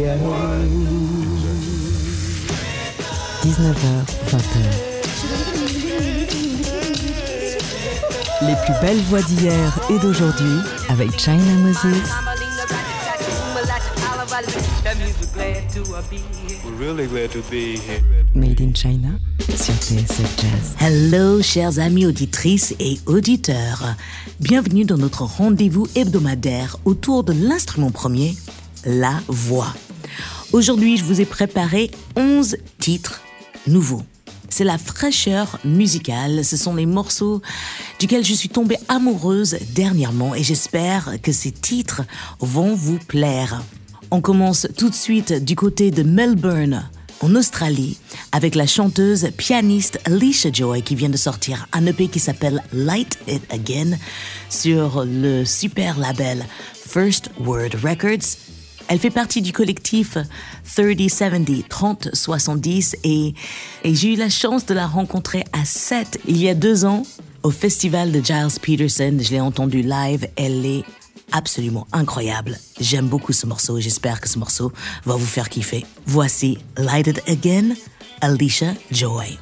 19h, 20h. Les plus belles voix d'hier et d'aujourd'hui avec China Moses. Made in China sur TSF Jazz. Hello, chers amis auditrices et auditeurs. Bienvenue dans notre rendez-vous hebdomadaire autour de l'instrument premier, la voix. Aujourd'hui, je vous ai préparé 11 titres nouveaux. C'est la fraîcheur musicale, ce sont les morceaux duquel je suis tombée amoureuse dernièrement et j'espère que ces titres vont vous plaire. On commence tout de suite du côté de Melbourne, en Australie, avec la chanteuse pianiste Alicia Joy qui vient de sortir un EP qui s'appelle Light It Again sur le super label First Word Records. Elle fait partie du collectif 3070, 3070 et, et j'ai eu la chance de la rencontrer à 7 il y a deux ans au festival de Giles Peterson. Je l'ai entendue live, elle est absolument incroyable. J'aime beaucoup ce morceau et j'espère que ce morceau va vous faire kiffer. Voici Lighted Again, Alicia Joy.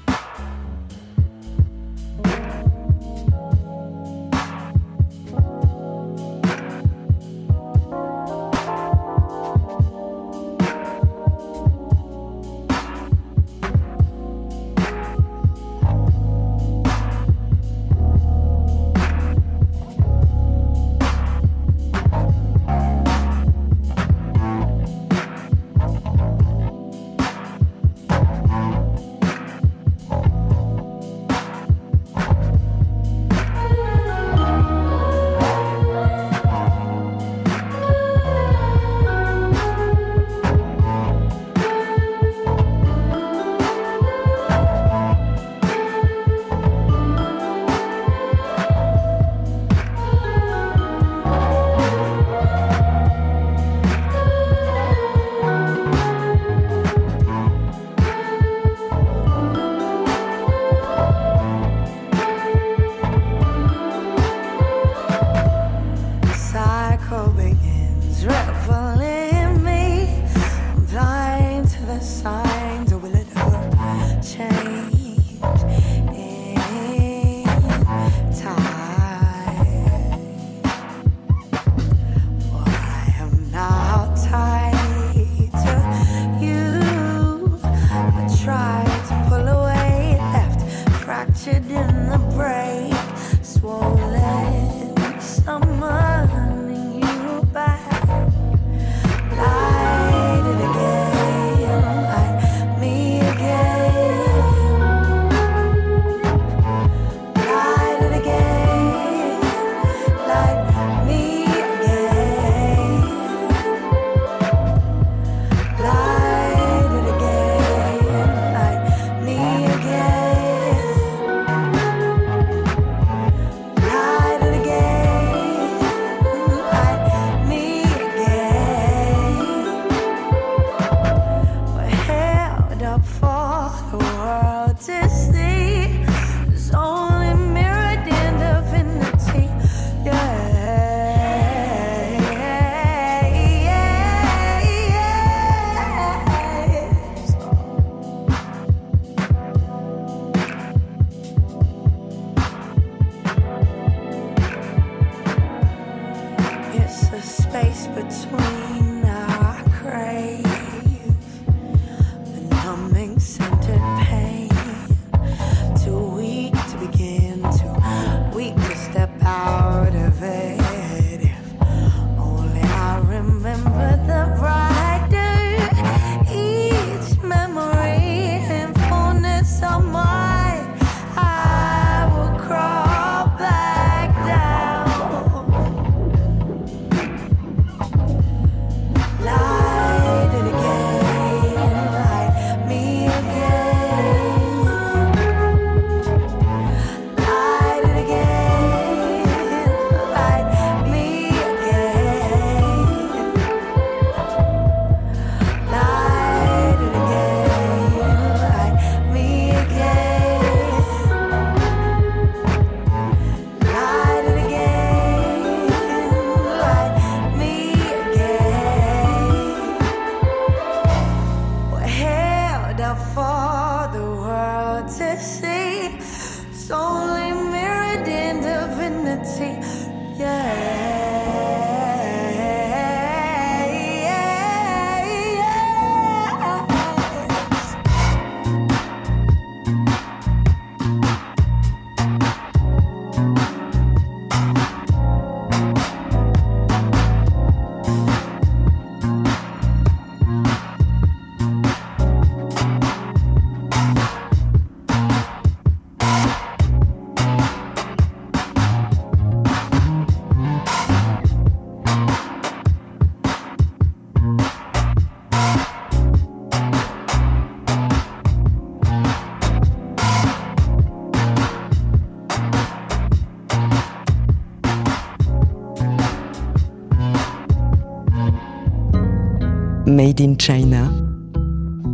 Made in China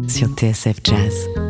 sur TSF Jazz.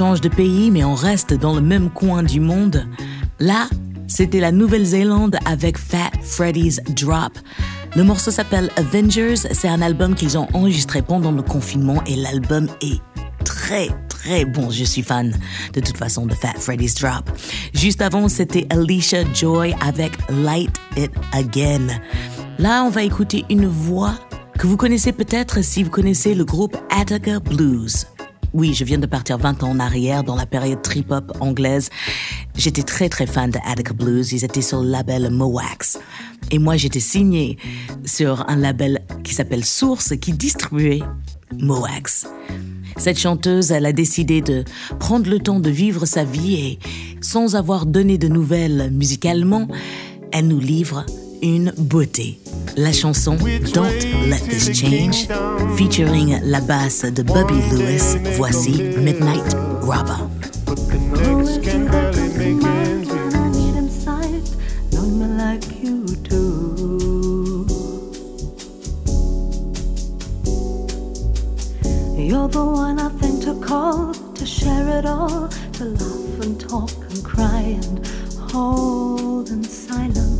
Change de pays, mais on reste dans le même coin du monde. Là, c'était la Nouvelle-Zélande avec Fat Freddy's Drop. Le morceau s'appelle Avengers. C'est un album qu'ils ont enregistré pendant le confinement et l'album est très très bon. Je suis fan de toute façon de Fat Freddy's Drop. Juste avant, c'était Alicia Joy avec Light It Again. Là, on va écouter une voix que vous connaissez peut-être si vous connaissez le groupe Attica Blues. Oui, je viens de partir 20 ans en arrière dans la période trip-hop anglaise. J'étais très très fan de Attica Blues. Ils étaient sur le label Moax. Et moi, j'étais signé sur un label qui s'appelle Source qui distribuait Moax. Cette chanteuse, elle a décidé de prendre le temps de vivre sa vie et sans avoir donné de nouvelles musicalement, elle nous livre une beauté. La chanson Don't Let This Change, featuring la basse de Bobby Lewis, voici Midnight Robber. You're the one I think to call, to share it all, to laugh and talk and cry and hold in silence.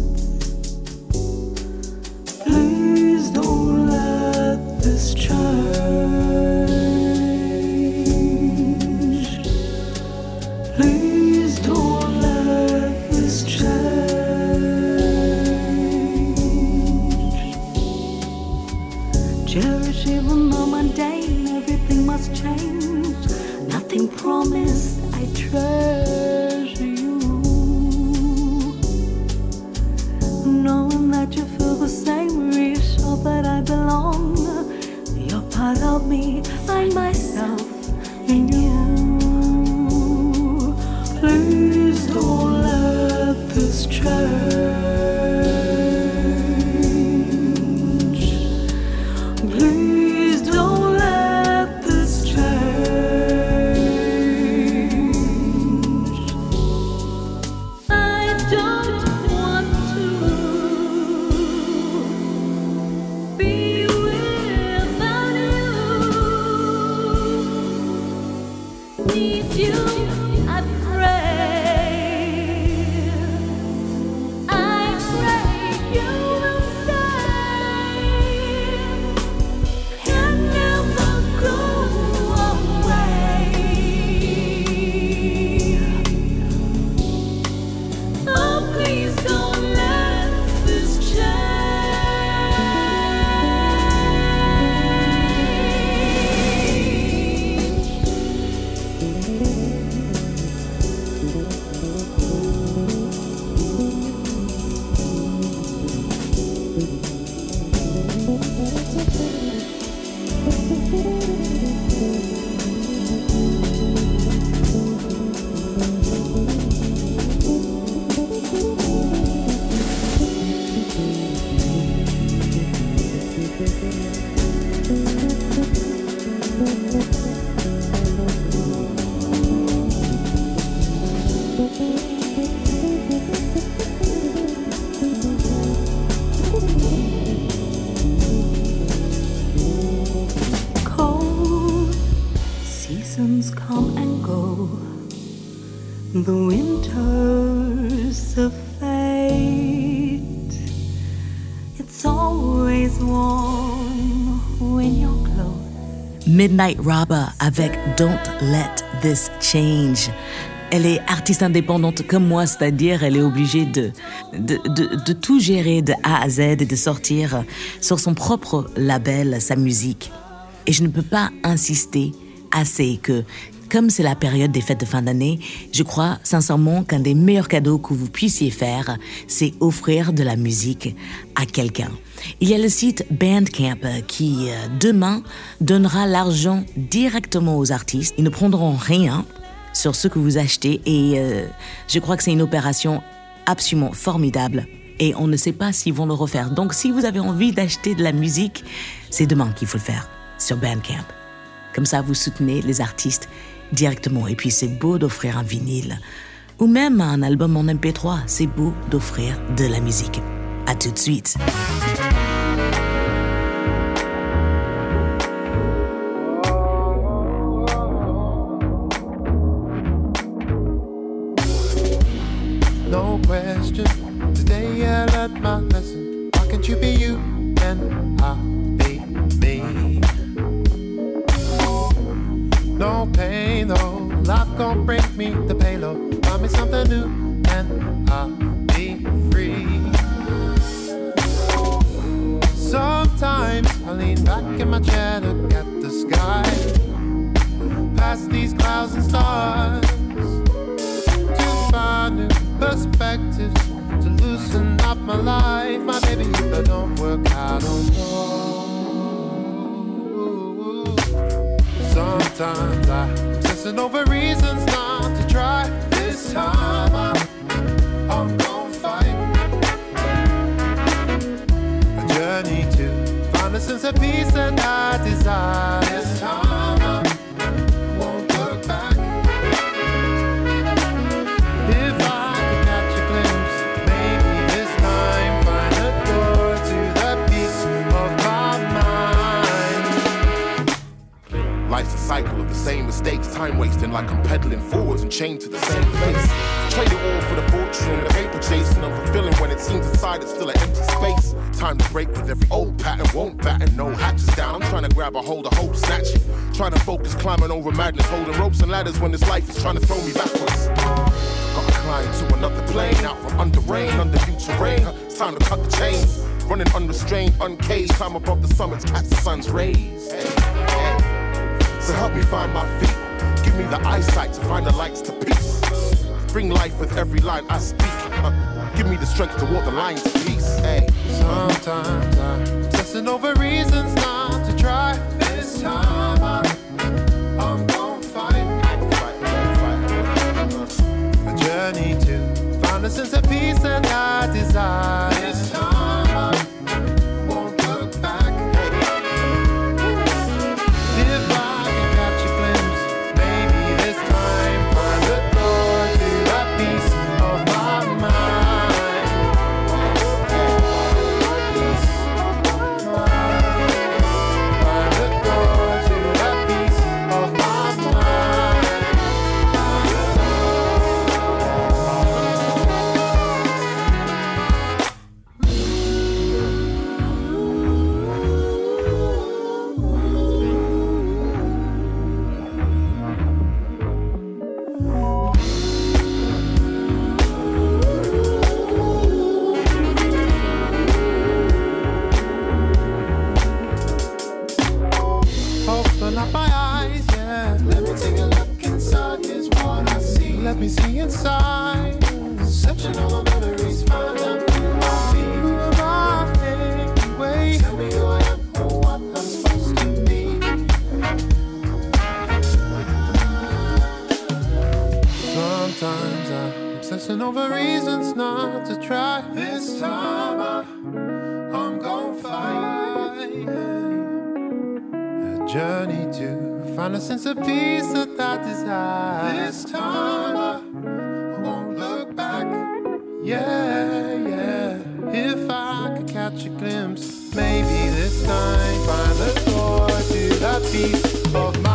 come and go, the winter's. It's always warm. Midnight Robber avec Don't Let This Change. Elle est artiste indépendante comme moi, c'est-à-dire elle est obligée de, de, de, tout gérer de A à Z et de sortir sur son propre label sa musique. Et je ne peux pas insister assez que comme c'est la période des fêtes de fin d'année, je crois sincèrement qu'un des meilleurs cadeaux que vous puissiez faire, c'est offrir de la musique à quelqu'un. Il y a le site Bandcamp qui, euh, demain, donnera l'argent directement aux artistes. Ils ne prendront rien sur ce que vous achetez et euh, je crois que c'est une opération absolument formidable et on ne sait pas s'ils vont le refaire. Donc si vous avez envie d'acheter de la musique, c'est demain qu'il faut le faire sur Bandcamp. Comme ça, vous soutenez les artistes directement. Et puis c'est beau d'offrir un vinyle ou même un album en MP3. C'est beau d'offrir de la musique. À tout de suite. No pain though. Life gon' bring me the payload. Find me something new and I'll be free. Sometimes I lean back in my chair, look at the sky. Past these clouds and stars. To find new perspectives. To loosen up my life. My baby, if I don't work, I don't know. Sometimes I'm obsessing over reasons not to try. This time I'm, I'm gonna fight. A journey to find a sense of peace that I desire. This time same mistakes, time wasting like I'm pedaling forwards and chained to the same place. Trade it all for the fortune, the paper chasing, unfulfilling when it seems inside it's still an empty space. Time to break with every old pattern, won't batten, no hatches down. I'm trying to grab a hold of hope, snatch it. Trying to focus, climbing over madness, holding ropes and ladders when this life is trying to throw me backwards. Gotta climb to another plane, out from under rain, under new terrain. It's time to cut the chains. Running unrestrained, uncaged, climb above the summits, catch the sun's rays. Hey, help me find my feet. Give me the eyesight to find the lights to peace. Bring life with every line I speak. Uh, give me the strength to walk the line to peace. Hey. Sometimes I'm obsessing over reasons not to try. This time I'm, I'm gonna fight. A journey to find a sense of peace that I desire. Over reasons not to try. This time I, I'm gonna fight a journey to find a sense of peace that I desire. This time I, I won't look back. Yeah, yeah. If I could catch a glimpse, maybe this time find the door to that peace of my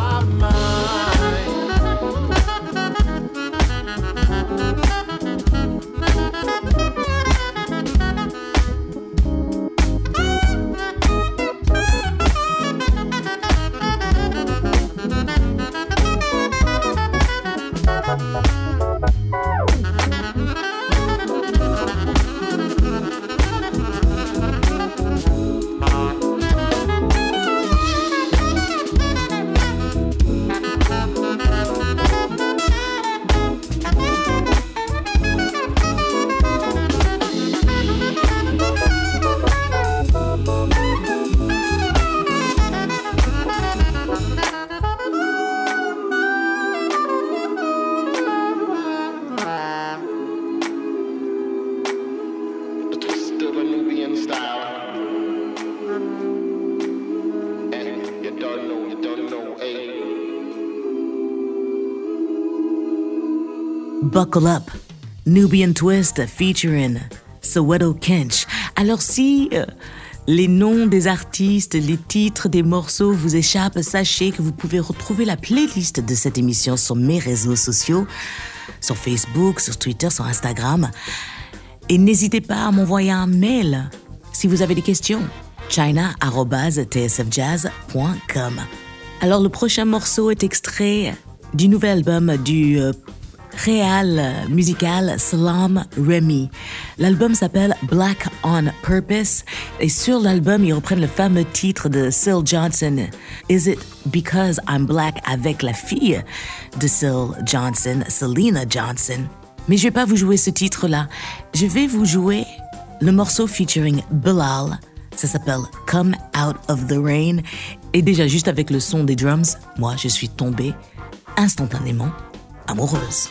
Buckle Up, Nubian Twist featuring Soweto Kench. Alors si euh, les noms des artistes, les titres des morceaux vous échappent, sachez que vous pouvez retrouver la playlist de cette émission sur mes réseaux sociaux, sur Facebook, sur Twitter, sur Instagram. Et n'hésitez pas à m'envoyer un mail si vous avez des questions. china.tsfjazz.com Alors le prochain morceau est extrait du nouvel album du euh, réal musical Salam Remy. L'album s'appelle Black on Purpose et sur l'album, ils reprennent le fameux titre de Syl Johnson, Is It Because I'm Black avec la fille de Syl Johnson, Selena Johnson? Mais je vais pas vous jouer ce titre-là. Je vais vous jouer le morceau featuring Bilal. Ça s'appelle Come Out of the Rain. Et déjà, juste avec le son des drums, moi, je suis tombée instantanément amoureuse.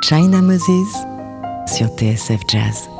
China Moses sur TSF Jazz.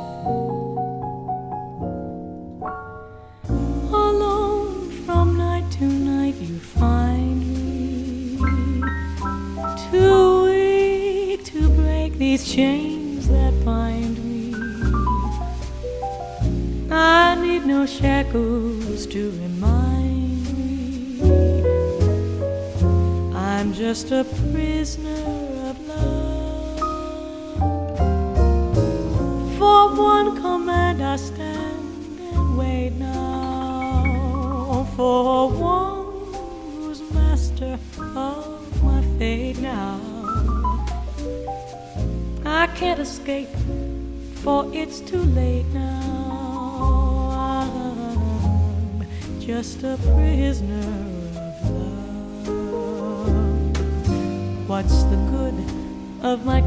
Just a prisoner of love. What's the good of my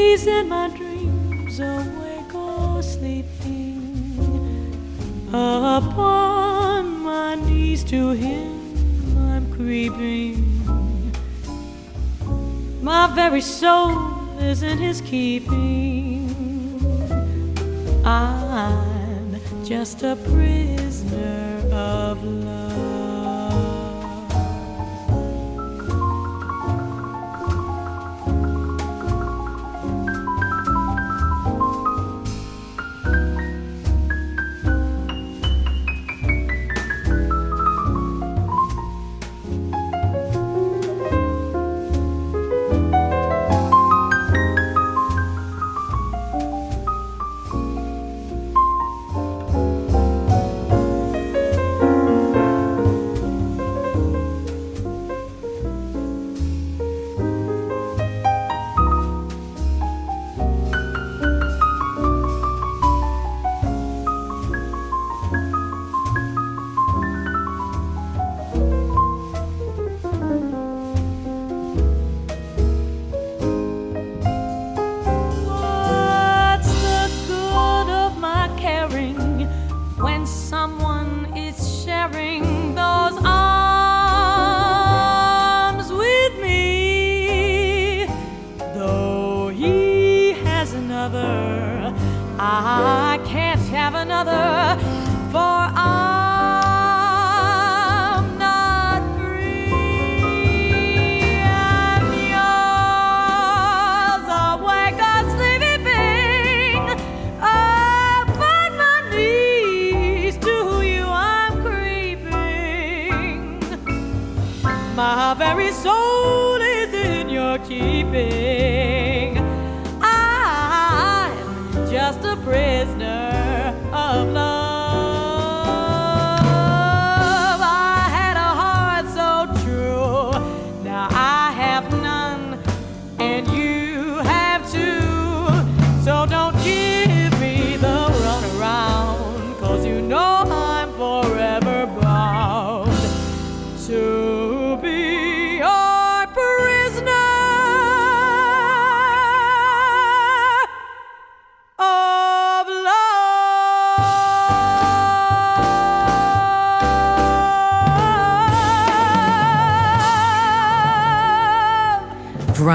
He's in my dreams, awake or sleeping, Upon my knees to him I'm creeping. My very soul is in his keeping. I'm just a prisoner of love.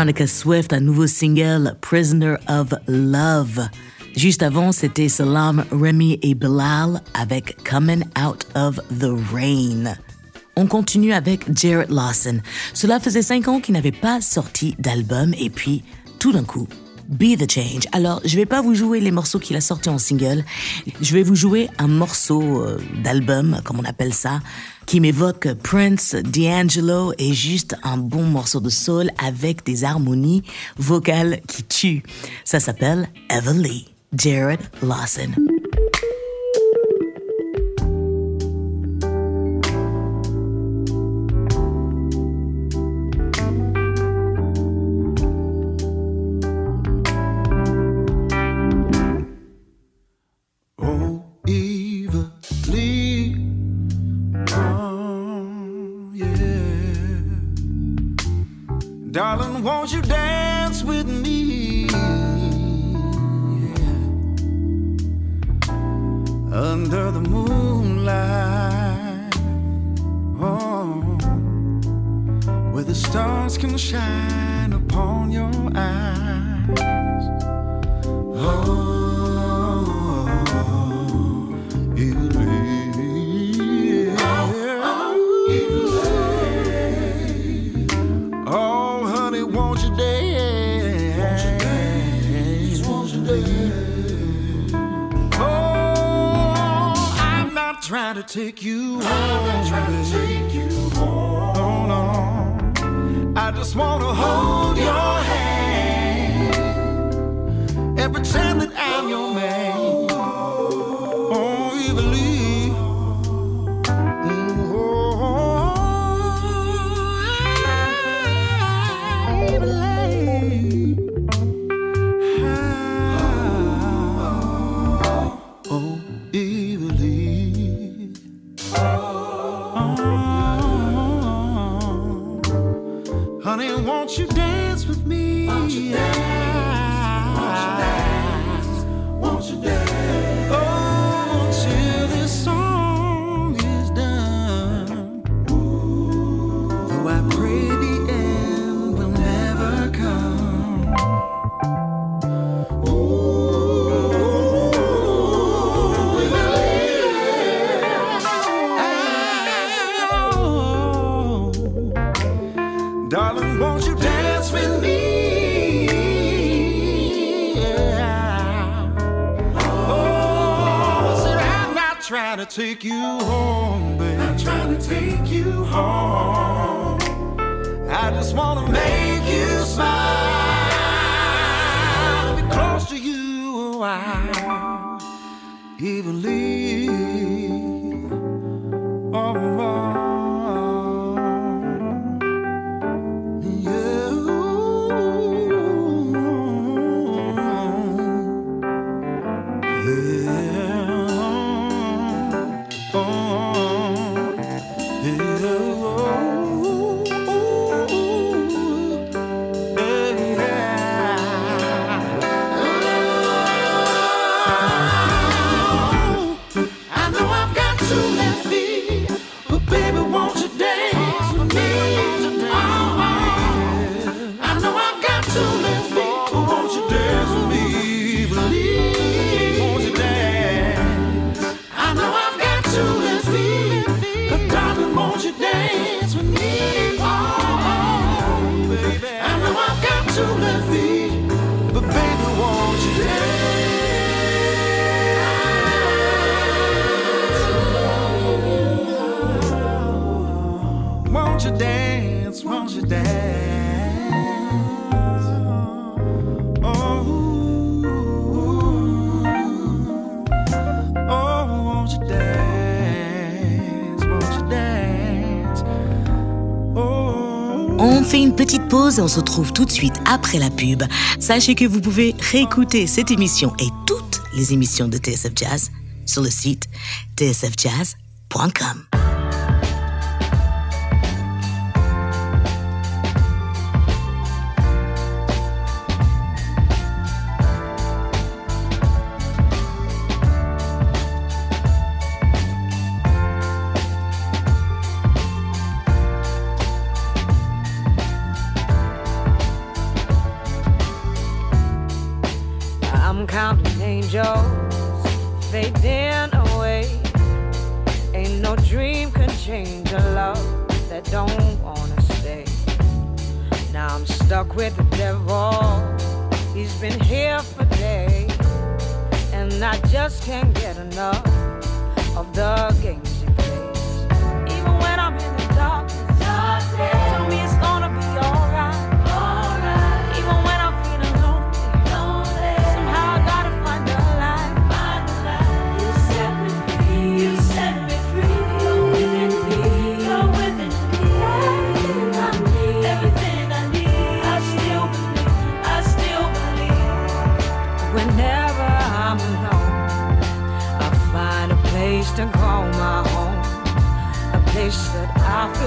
Veronica Swift, un nouveau single, Prisoner of Love. Juste avant, c'était Salam, Remy et Bilal avec Coming Out of the Rain. On continue avec Jared Lawson. Cela faisait cinq ans qu'il n'avait pas sorti d'album et puis, tout d'un coup, Be the Change. Alors, je vais pas vous jouer les morceaux qu'il a sortis en single. Je vais vous jouer un morceau euh, d'album, comme on appelle ça, qui m'évoque Prince, D'Angelo et juste un bon morceau de soul avec des harmonies vocales qui tuent. Ça s'appelle Everly. Jared Lawson. on se retrouve tout de suite après la pub. Sachez que vous pouvez réécouter cette émission et toutes les émissions de TSF Jazz sur le site tsfjazz.com. I'm counting angels fading away. Ain't no dream can change a love that don't wanna stay. Now I'm stuck with the devil. He's been here for days, and I just can't get enough of the game.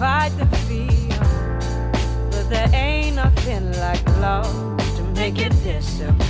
fight the fear, but there ain't nothing like love to make it disappear.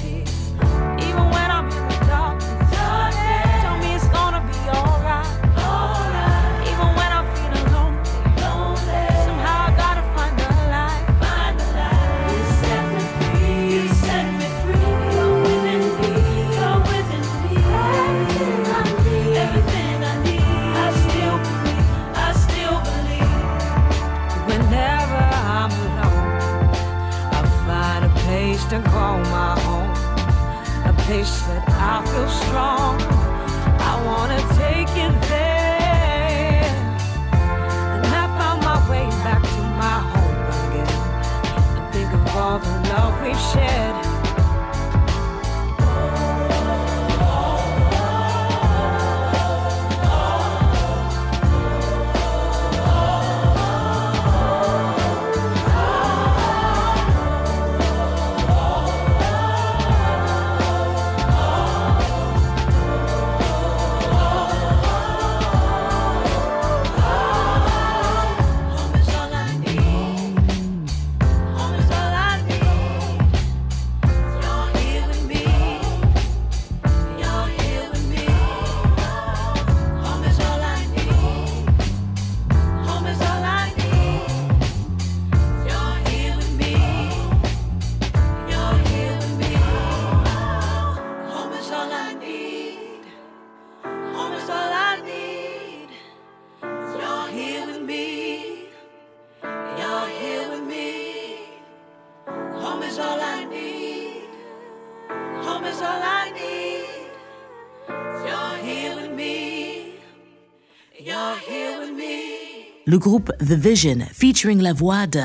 Le groupe The Vision featuring la voix de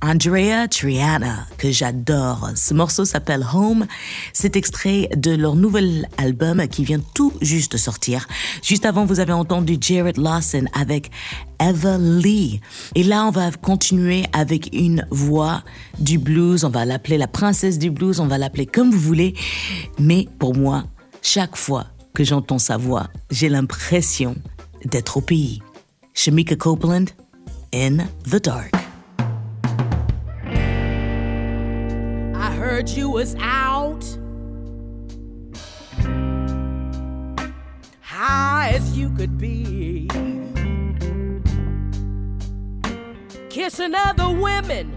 Andrea Triana, que j'adore. Ce morceau s'appelle Home. C'est extrait de leur nouvel album qui vient tout juste sortir. Juste avant, vous avez entendu Jared Lawson avec Eva Lee. Et là, on va continuer avec une voix du blues. On va l'appeler la princesse du blues. On va l'appeler comme vous voulez. Mais pour moi, chaque fois que j'entends sa voix, j'ai l'impression d'être au pays. Shamika Copeland, In the Dark. I heard you was out. High as you could be. Kissing other women.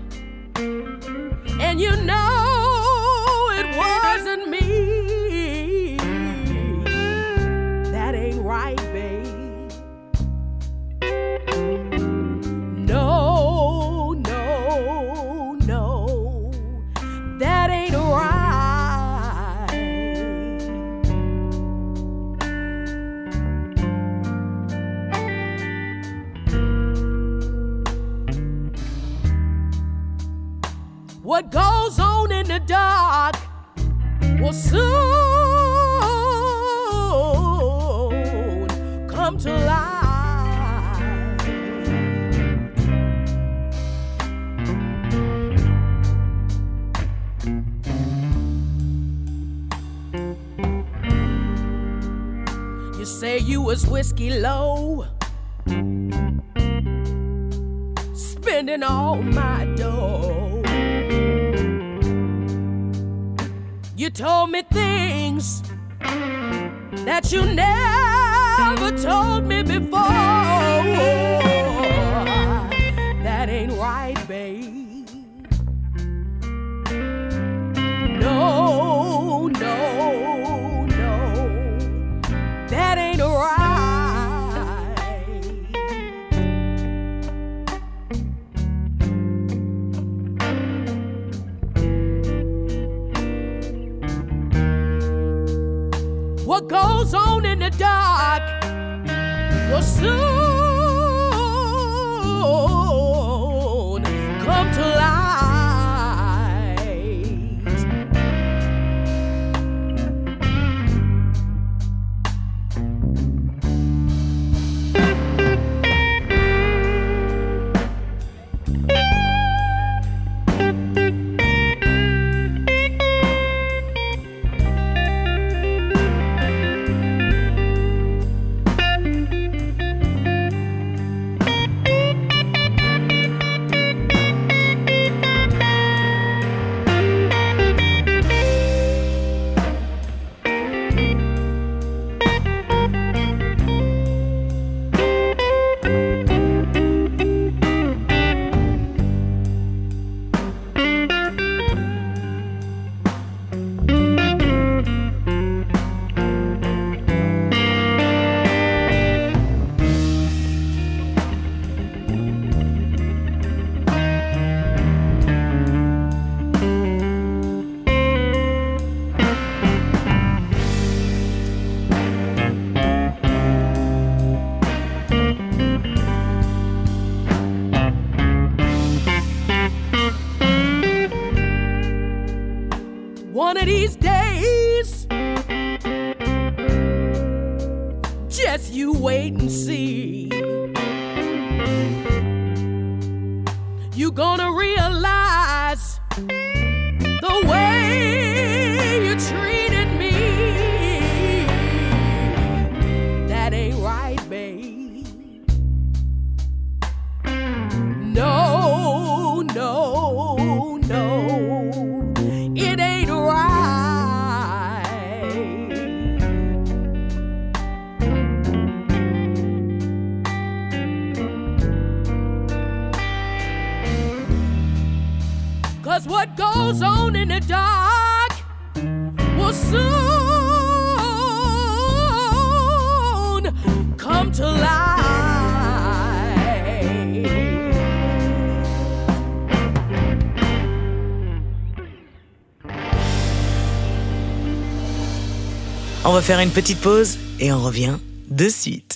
And you know it wasn't me. What goes on in the dark will soon come to light. You say you was whiskey low, spending all my dough. You told me things that you never told me before. That ain't right, babe. Goes on in the dark. Will soon What goes on in the dark. On va faire une petite pause et on revient de suite.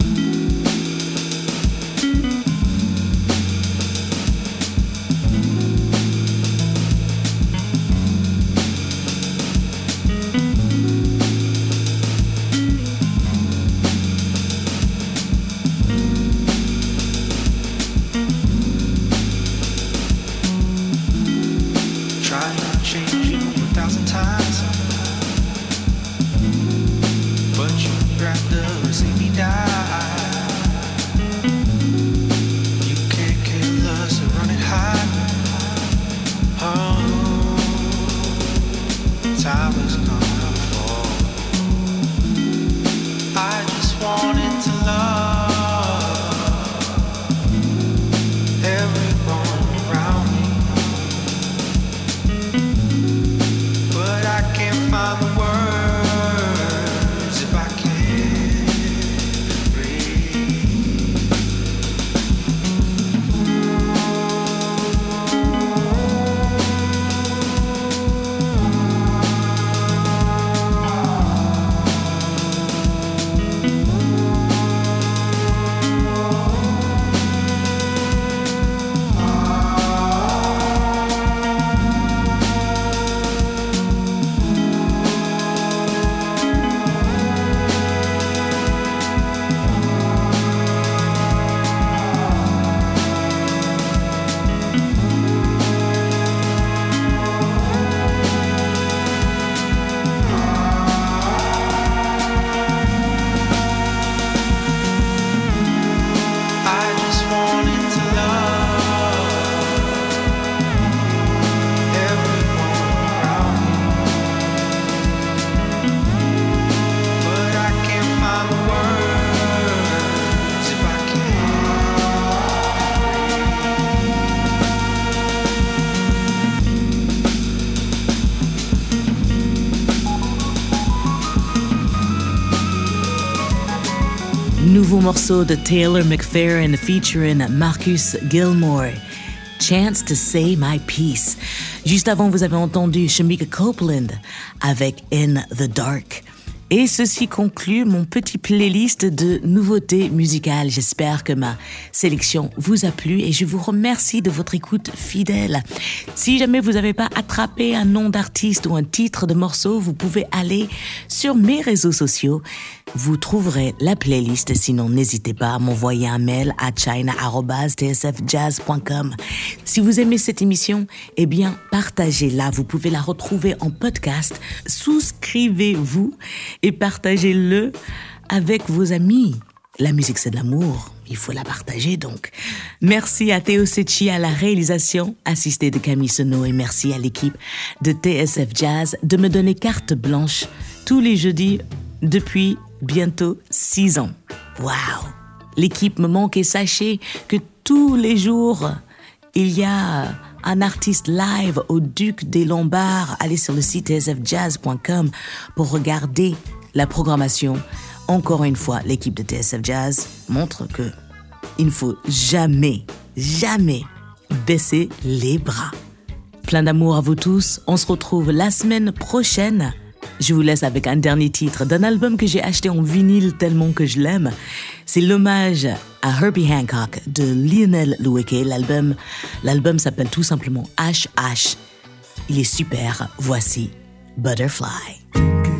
Morceau de Taylor McFerrin featuring Marcus Gilmore. Chance to Say My Peace. Juste avant, vous avez entendu Shamika Copeland avec In the Dark. Et ceci conclut mon petit playlist de nouveautés musicales. J'espère que ma sélection vous a plu et je vous remercie de votre écoute fidèle. Si jamais vous n'avez pas attrapé un nom d'artiste ou un titre de morceau, vous pouvez aller sur mes réseaux sociaux. Vous trouverez la playlist. Sinon, n'hésitez pas à m'envoyer un mail à china.tsfjazz.com. Si vous aimez cette émission, eh bien, partagez-la. Vous pouvez la retrouver en podcast. Souscrivez-vous et partagez-le avec vos amis. La musique, c'est de l'amour. Il faut la partager donc. Merci à Théo Sechi à la réalisation, assisté de Camille Sono, et merci à l'équipe de TSF Jazz de me donner carte blanche tous les jeudis depuis bientôt six ans. Waouh! L'équipe me manque et sachez que tous les jours, il y a un artiste live au Duc des Lombards. Allez sur le site tsfjazz.com pour regarder la programmation. Encore une fois, l'équipe de TSF Jazz montre que il ne faut jamais, jamais baisser les bras. Plein d'amour à vous tous. On se retrouve la semaine prochaine. Je vous laisse avec un dernier titre d'un album que j'ai acheté en vinyle tellement que je l'aime. C'est l'hommage à Herbie Hancock de Lionel Loueke. L'album, l'album s'appelle tout simplement HH. Il est super. Voici Butterfly.